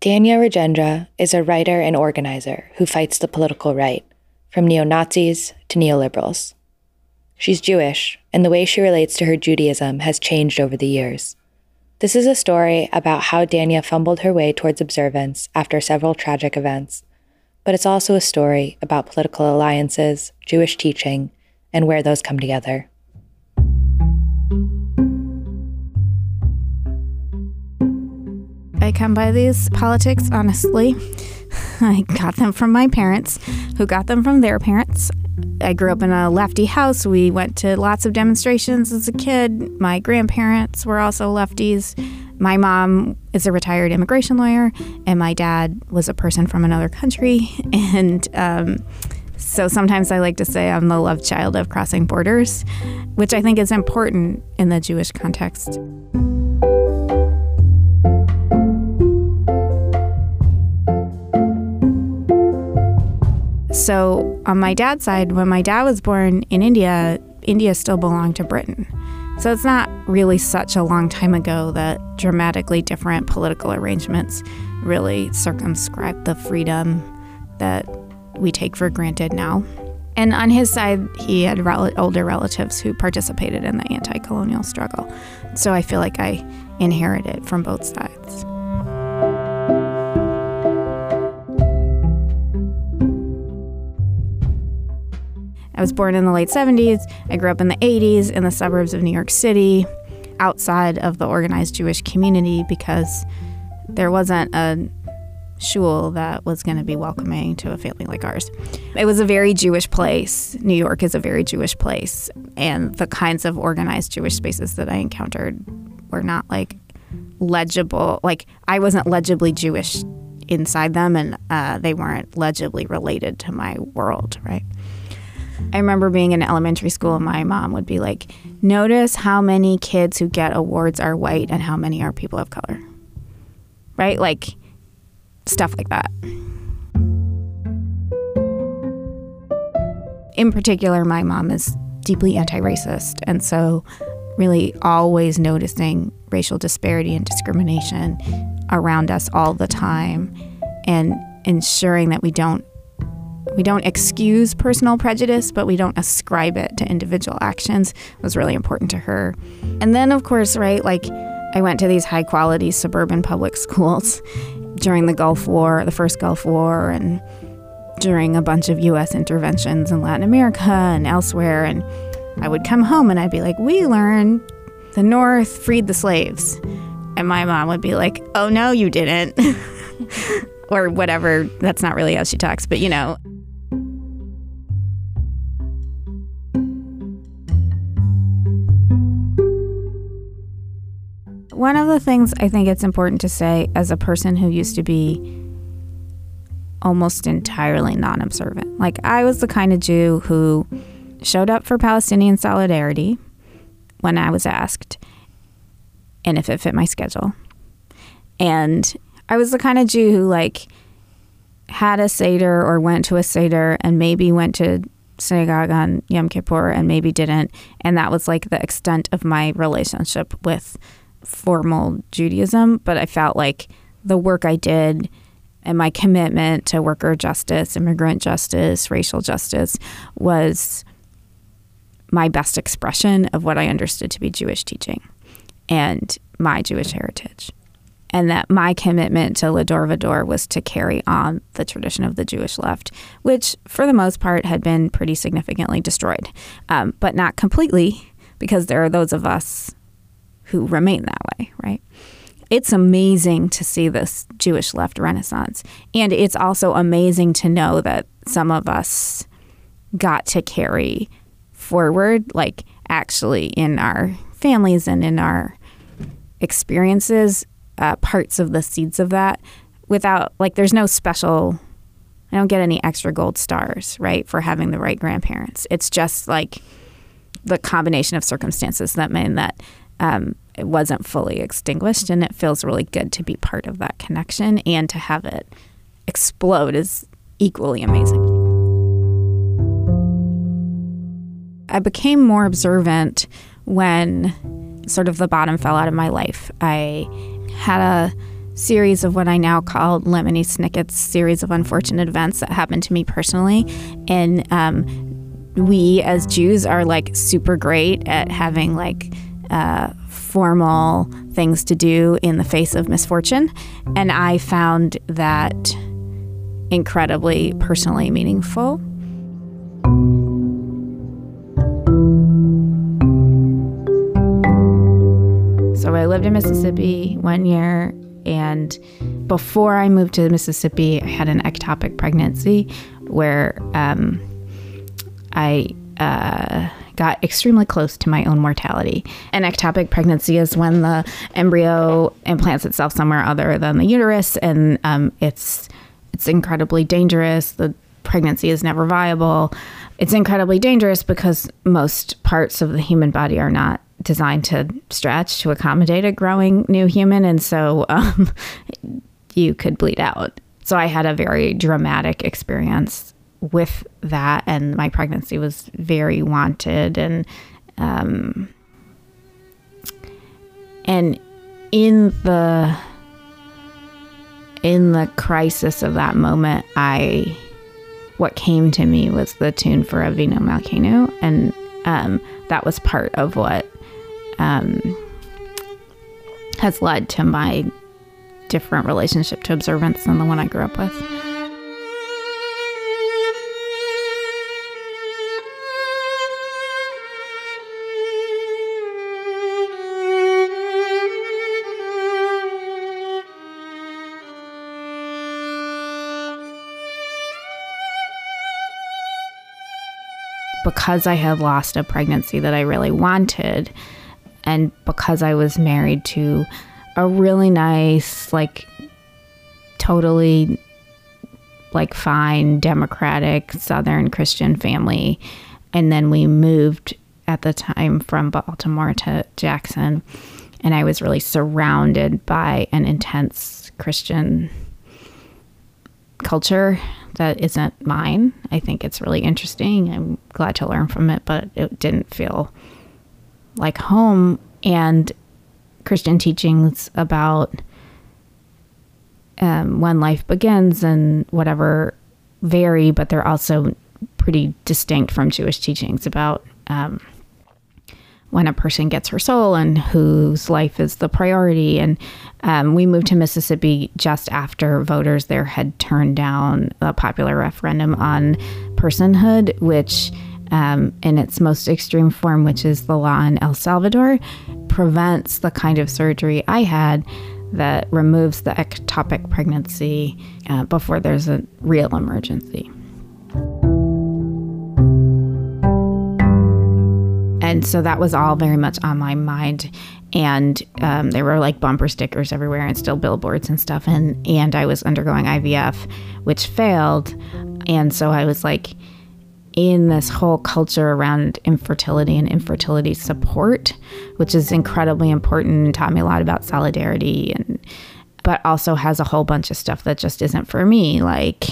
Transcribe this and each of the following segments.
Dania Rajendra is a writer and organizer who fights the political right, from neo Nazis to neoliberals. She's Jewish, and the way she relates to her Judaism has changed over the years. This is a story about how Dania fumbled her way towards observance after several tragic events, but it's also a story about political alliances, Jewish teaching, and where those come together. I come by these politics honestly. I got them from my parents, who got them from their parents. I grew up in a lefty house. We went to lots of demonstrations as a kid. My grandparents were also lefties. My mom is a retired immigration lawyer, and my dad was a person from another country. And um, so sometimes I like to say I'm the love child of crossing borders, which I think is important in the Jewish context. So, on my dad's side, when my dad was born in India, India still belonged to Britain. So, it's not really such a long time ago that dramatically different political arrangements really circumscribed the freedom that we take for granted now. And on his side, he had rel- older relatives who participated in the anti colonial struggle. So, I feel like I inherited from both sides. I was born in the late 70s. I grew up in the 80s in the suburbs of New York City, outside of the organized Jewish community, because there wasn't a shul that was going to be welcoming to a family like ours. It was a very Jewish place. New York is a very Jewish place. And the kinds of organized Jewish spaces that I encountered were not like legible. Like, I wasn't legibly Jewish inside them, and uh, they weren't legibly related to my world, right? I remember being in elementary school, and my mom would be like, Notice how many kids who get awards are white and how many are people of color. Right? Like stuff like that. In particular, my mom is deeply anti racist. And so, really, always noticing racial disparity and discrimination around us all the time and ensuring that we don't we don't excuse personal prejudice, but we don't ascribe it to individual actions was really important to her. And then, of course, right, like I went to these high quality suburban public schools during the Gulf War, the first Gulf War, and during a bunch of US interventions in Latin America and elsewhere. And I would come home and I'd be like, We learned the North freed the slaves. And my mom would be like, Oh, no, you didn't. or whatever. That's not really how she talks, but you know. One of the things I think it's important to say as a person who used to be almost entirely non observant, like I was the kind of Jew who showed up for Palestinian solidarity when I was asked and if it fit my schedule. And I was the kind of Jew who, like, had a Seder or went to a Seder and maybe went to synagogue on Yom Kippur and maybe didn't. And that was like the extent of my relationship with formal Judaism, but I felt like the work I did and my commitment to worker justice, immigrant justice, racial justice was my best expression of what I understood to be Jewish teaching and my Jewish heritage. And that my commitment to Lador Vador was to carry on the tradition of the Jewish left, which for the most part had been pretty significantly destroyed, um, but not completely, because there are those of us who remain that way, right? It's amazing to see this Jewish left renaissance. And it's also amazing to know that some of us got to carry forward, like actually in our families and in our experiences, uh, parts of the seeds of that without, like, there's no special, I don't get any extra gold stars, right, for having the right grandparents. It's just like the combination of circumstances that mean that um, it wasn't fully extinguished, and it feels really good to be part of that connection and to have it explode is equally amazing. I became more observant when sort of the bottom fell out of my life. I had a series of what I now call Lemony Snicket's series of unfortunate events that happened to me personally. And um, we as Jews are like super great at having like uh, formal things to do in the face of misfortune. And I found that incredibly personally meaningful. So I lived in Mississippi one year, and before I moved to Mississippi, I had an ectopic pregnancy where um, I uh, got extremely close to my own mortality. An ectopic pregnancy is when the embryo implants itself somewhere other than the uterus, and um, it's it's incredibly dangerous. The pregnancy is never viable. It's incredibly dangerous because most parts of the human body are not designed to stretch to accommodate a growing new human, and so um, you could bleed out. So I had a very dramatic experience with that, and my pregnancy was very wanted, and um, and in the in the crisis of that moment, I what came to me was the tune for Avinu Malkeinu, and um, that was part of what um, has led to my different relationship to observance than the one I grew up with. Because I had lost a pregnancy that I really wanted, and because I was married to a really nice, like, totally like fine democratic southern christian family and then we moved at the time from baltimore to jackson and i was really surrounded by an intense christian culture that isn't mine. I think it's really interesting. I'm glad to learn from it but it didn't feel like home. And Christian teachings about um, when life begins and whatever vary, but they're also pretty distinct from Jewish teachings about um, when a person gets her soul and whose life is the priority. And um, we moved to Mississippi just after voters there had turned down a popular referendum on personhood, which um, in its most extreme form, which is the law in El Salvador, prevents the kind of surgery I had that removes the ectopic pregnancy uh, before there's a real emergency. And so that was all very much on my mind. And um, there were like bumper stickers everywhere and still billboards and stuff. And, and I was undergoing IVF, which failed. And so I was like, in this whole culture around infertility and infertility support, which is incredibly important and taught me a lot about solidarity and but also has a whole bunch of stuff that just isn't for me, like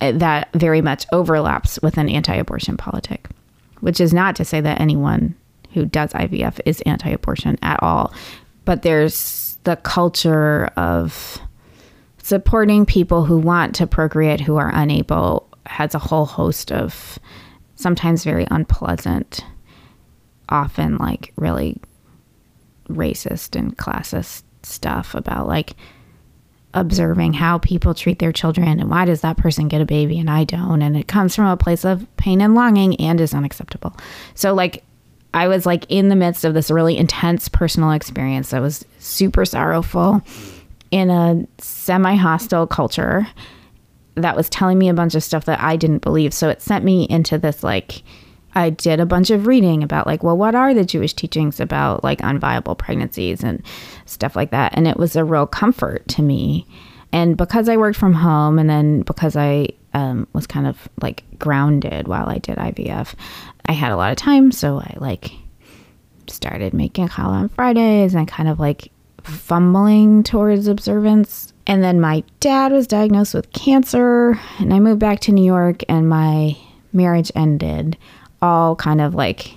that very much overlaps with an anti-abortion politic. Which is not to say that anyone who does IVF is anti-abortion at all, but there's the culture of supporting people who want to procreate who are unable has a whole host of sometimes very unpleasant, often like really racist and classist stuff about like observing how people treat their children and why does that person get a baby and I don't and it comes from a place of pain and longing and is unacceptable. So like I was like in the midst of this really intense personal experience that was super sorrowful in a semi-hostile culture that was telling me a bunch of stuff that I didn't believe. So it sent me into this like I did a bunch of reading about like, well, what are the Jewish teachings about like unviable pregnancies and stuff like that. And it was a real comfort to me. And because I worked from home and then because I um, was kind of like grounded while I did IVF, I had a lot of time. So I like started making challah on Fridays and kind of like fumbling towards observance and then my dad was diagnosed with cancer, and I moved back to New York, and my marriage ended all kind of like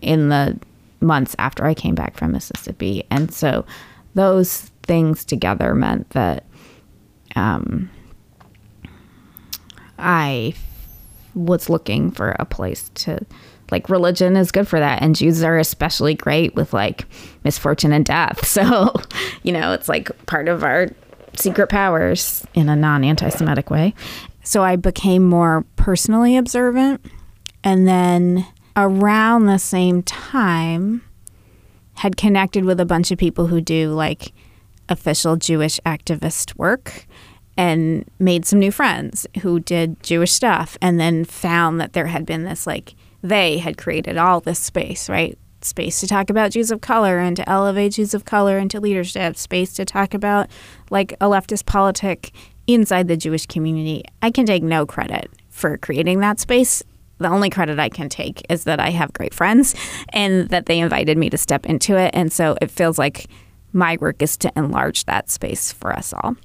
in the months after I came back from Mississippi. And so those things together meant that um, I was looking for a place to like religion is good for that and Jews are especially great with like misfortune and death. So, you know, it's like part of our secret powers in a non-anti-Semitic way. So I became more personally observant and then around the same time had connected with a bunch of people who do like official Jewish activist work and made some new friends who did Jewish stuff and then found that there had been this like they had created all this space, right? Space to talk about Jews of color and to elevate Jews of color into leadership, space to talk about like a leftist politic inside the Jewish community. I can take no credit for creating that space. The only credit I can take is that I have great friends and that they invited me to step into it. And so it feels like my work is to enlarge that space for us all.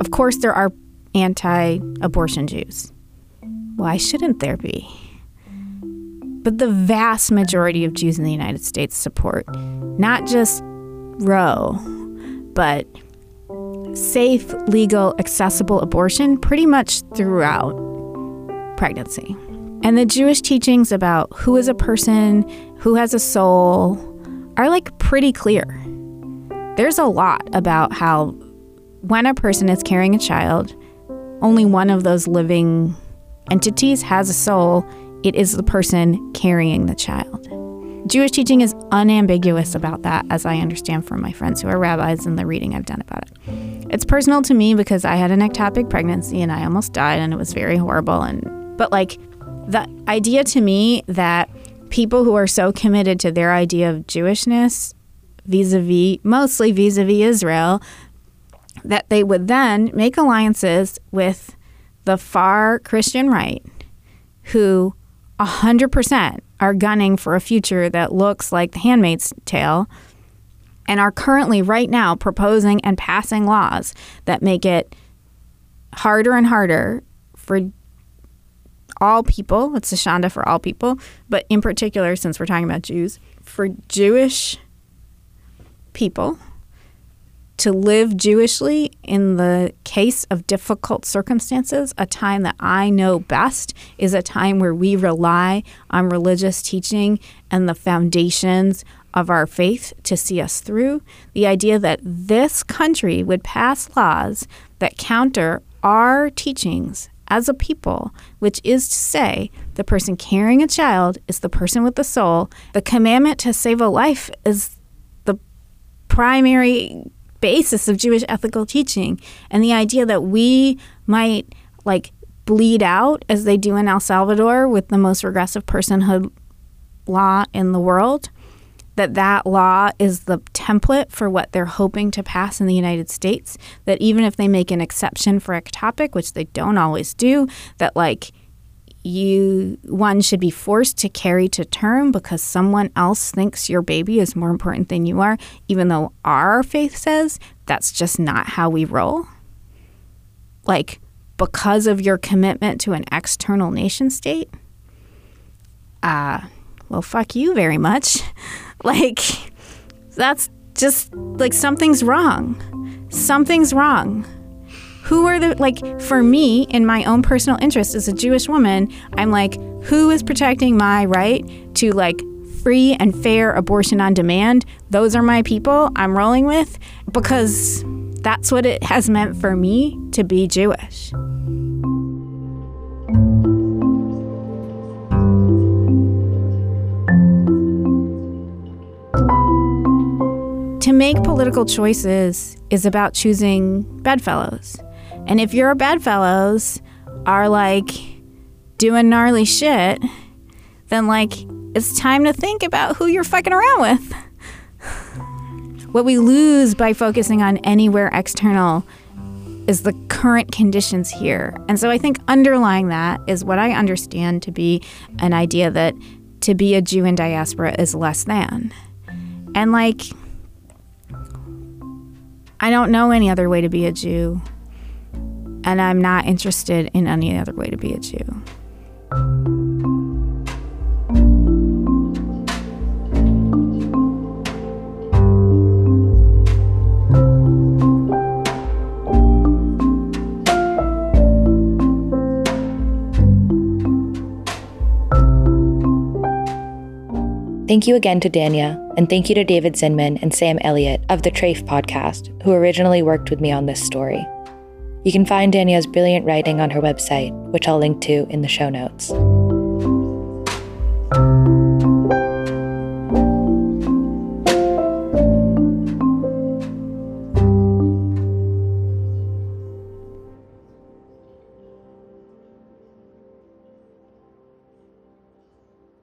Of course, there are anti abortion Jews. Why shouldn't there be? But the vast majority of Jews in the United States support not just Roe, but safe, legal, accessible abortion pretty much throughout pregnancy. And the Jewish teachings about who is a person, who has a soul, are like pretty clear. There's a lot about how when a person is carrying a child, only one of those living entities has a soul. It is the person carrying the child. Jewish teaching is unambiguous about that, as I understand from my friends who are rabbis and the reading I've done about it. It's personal to me because I had an ectopic pregnancy and I almost died, and it was very horrible. And but like the idea to me that people who are so committed to their idea of Jewishness vis-a-vis mostly vis-a-vis Israel that they would then make alliances with the far Christian right, who 100% are gunning for a future that looks like the handmaid's tale and are currently right now proposing and passing laws that make it harder and harder for all people, it's a shanda for all people, but in particular, since we're talking about Jews, for Jewish people to live Jewishly in the case of difficult circumstances, a time that I know best is a time where we rely on religious teaching and the foundations of our faith to see us through. The idea that this country would pass laws that counter our teachings as a people, which is to say, the person carrying a child is the person with the soul. The commandment to save a life is the primary basis of Jewish ethical teaching. And the idea that we might like bleed out as they do in El Salvador with the most regressive personhood law in the world that that law is the template for what they're hoping to pass in the United States that even if they make an exception for ectopic which they don't always do that like you one should be forced to carry to term because someone else thinks your baby is more important than you are even though our faith says that's just not how we roll. Like because of your commitment to an external nation state uh well fuck you very much. Like that's just like something's wrong. Something's wrong who are the like for me in my own personal interest as a Jewish woman, I'm like, who is protecting my right to like free and fair abortion on demand? Those are my people I'm rolling with because that's what it has meant for me to be Jewish. To make political choices is about choosing bedfellows. And if your bedfellows are like doing gnarly shit, then like it's time to think about who you're fucking around with. what we lose by focusing on anywhere external is the current conditions here. And so I think underlying that is what I understand to be an idea that to be a Jew in diaspora is less than. And like, I don't know any other way to be a Jew and I'm not interested in any other way to be a Jew. Thank you again to Dania, and thank you to David Zinman and Sam Elliot of the Treyf podcast, who originally worked with me on this story. You can find Dania's brilliant writing on her website, which I'll link to in the show notes.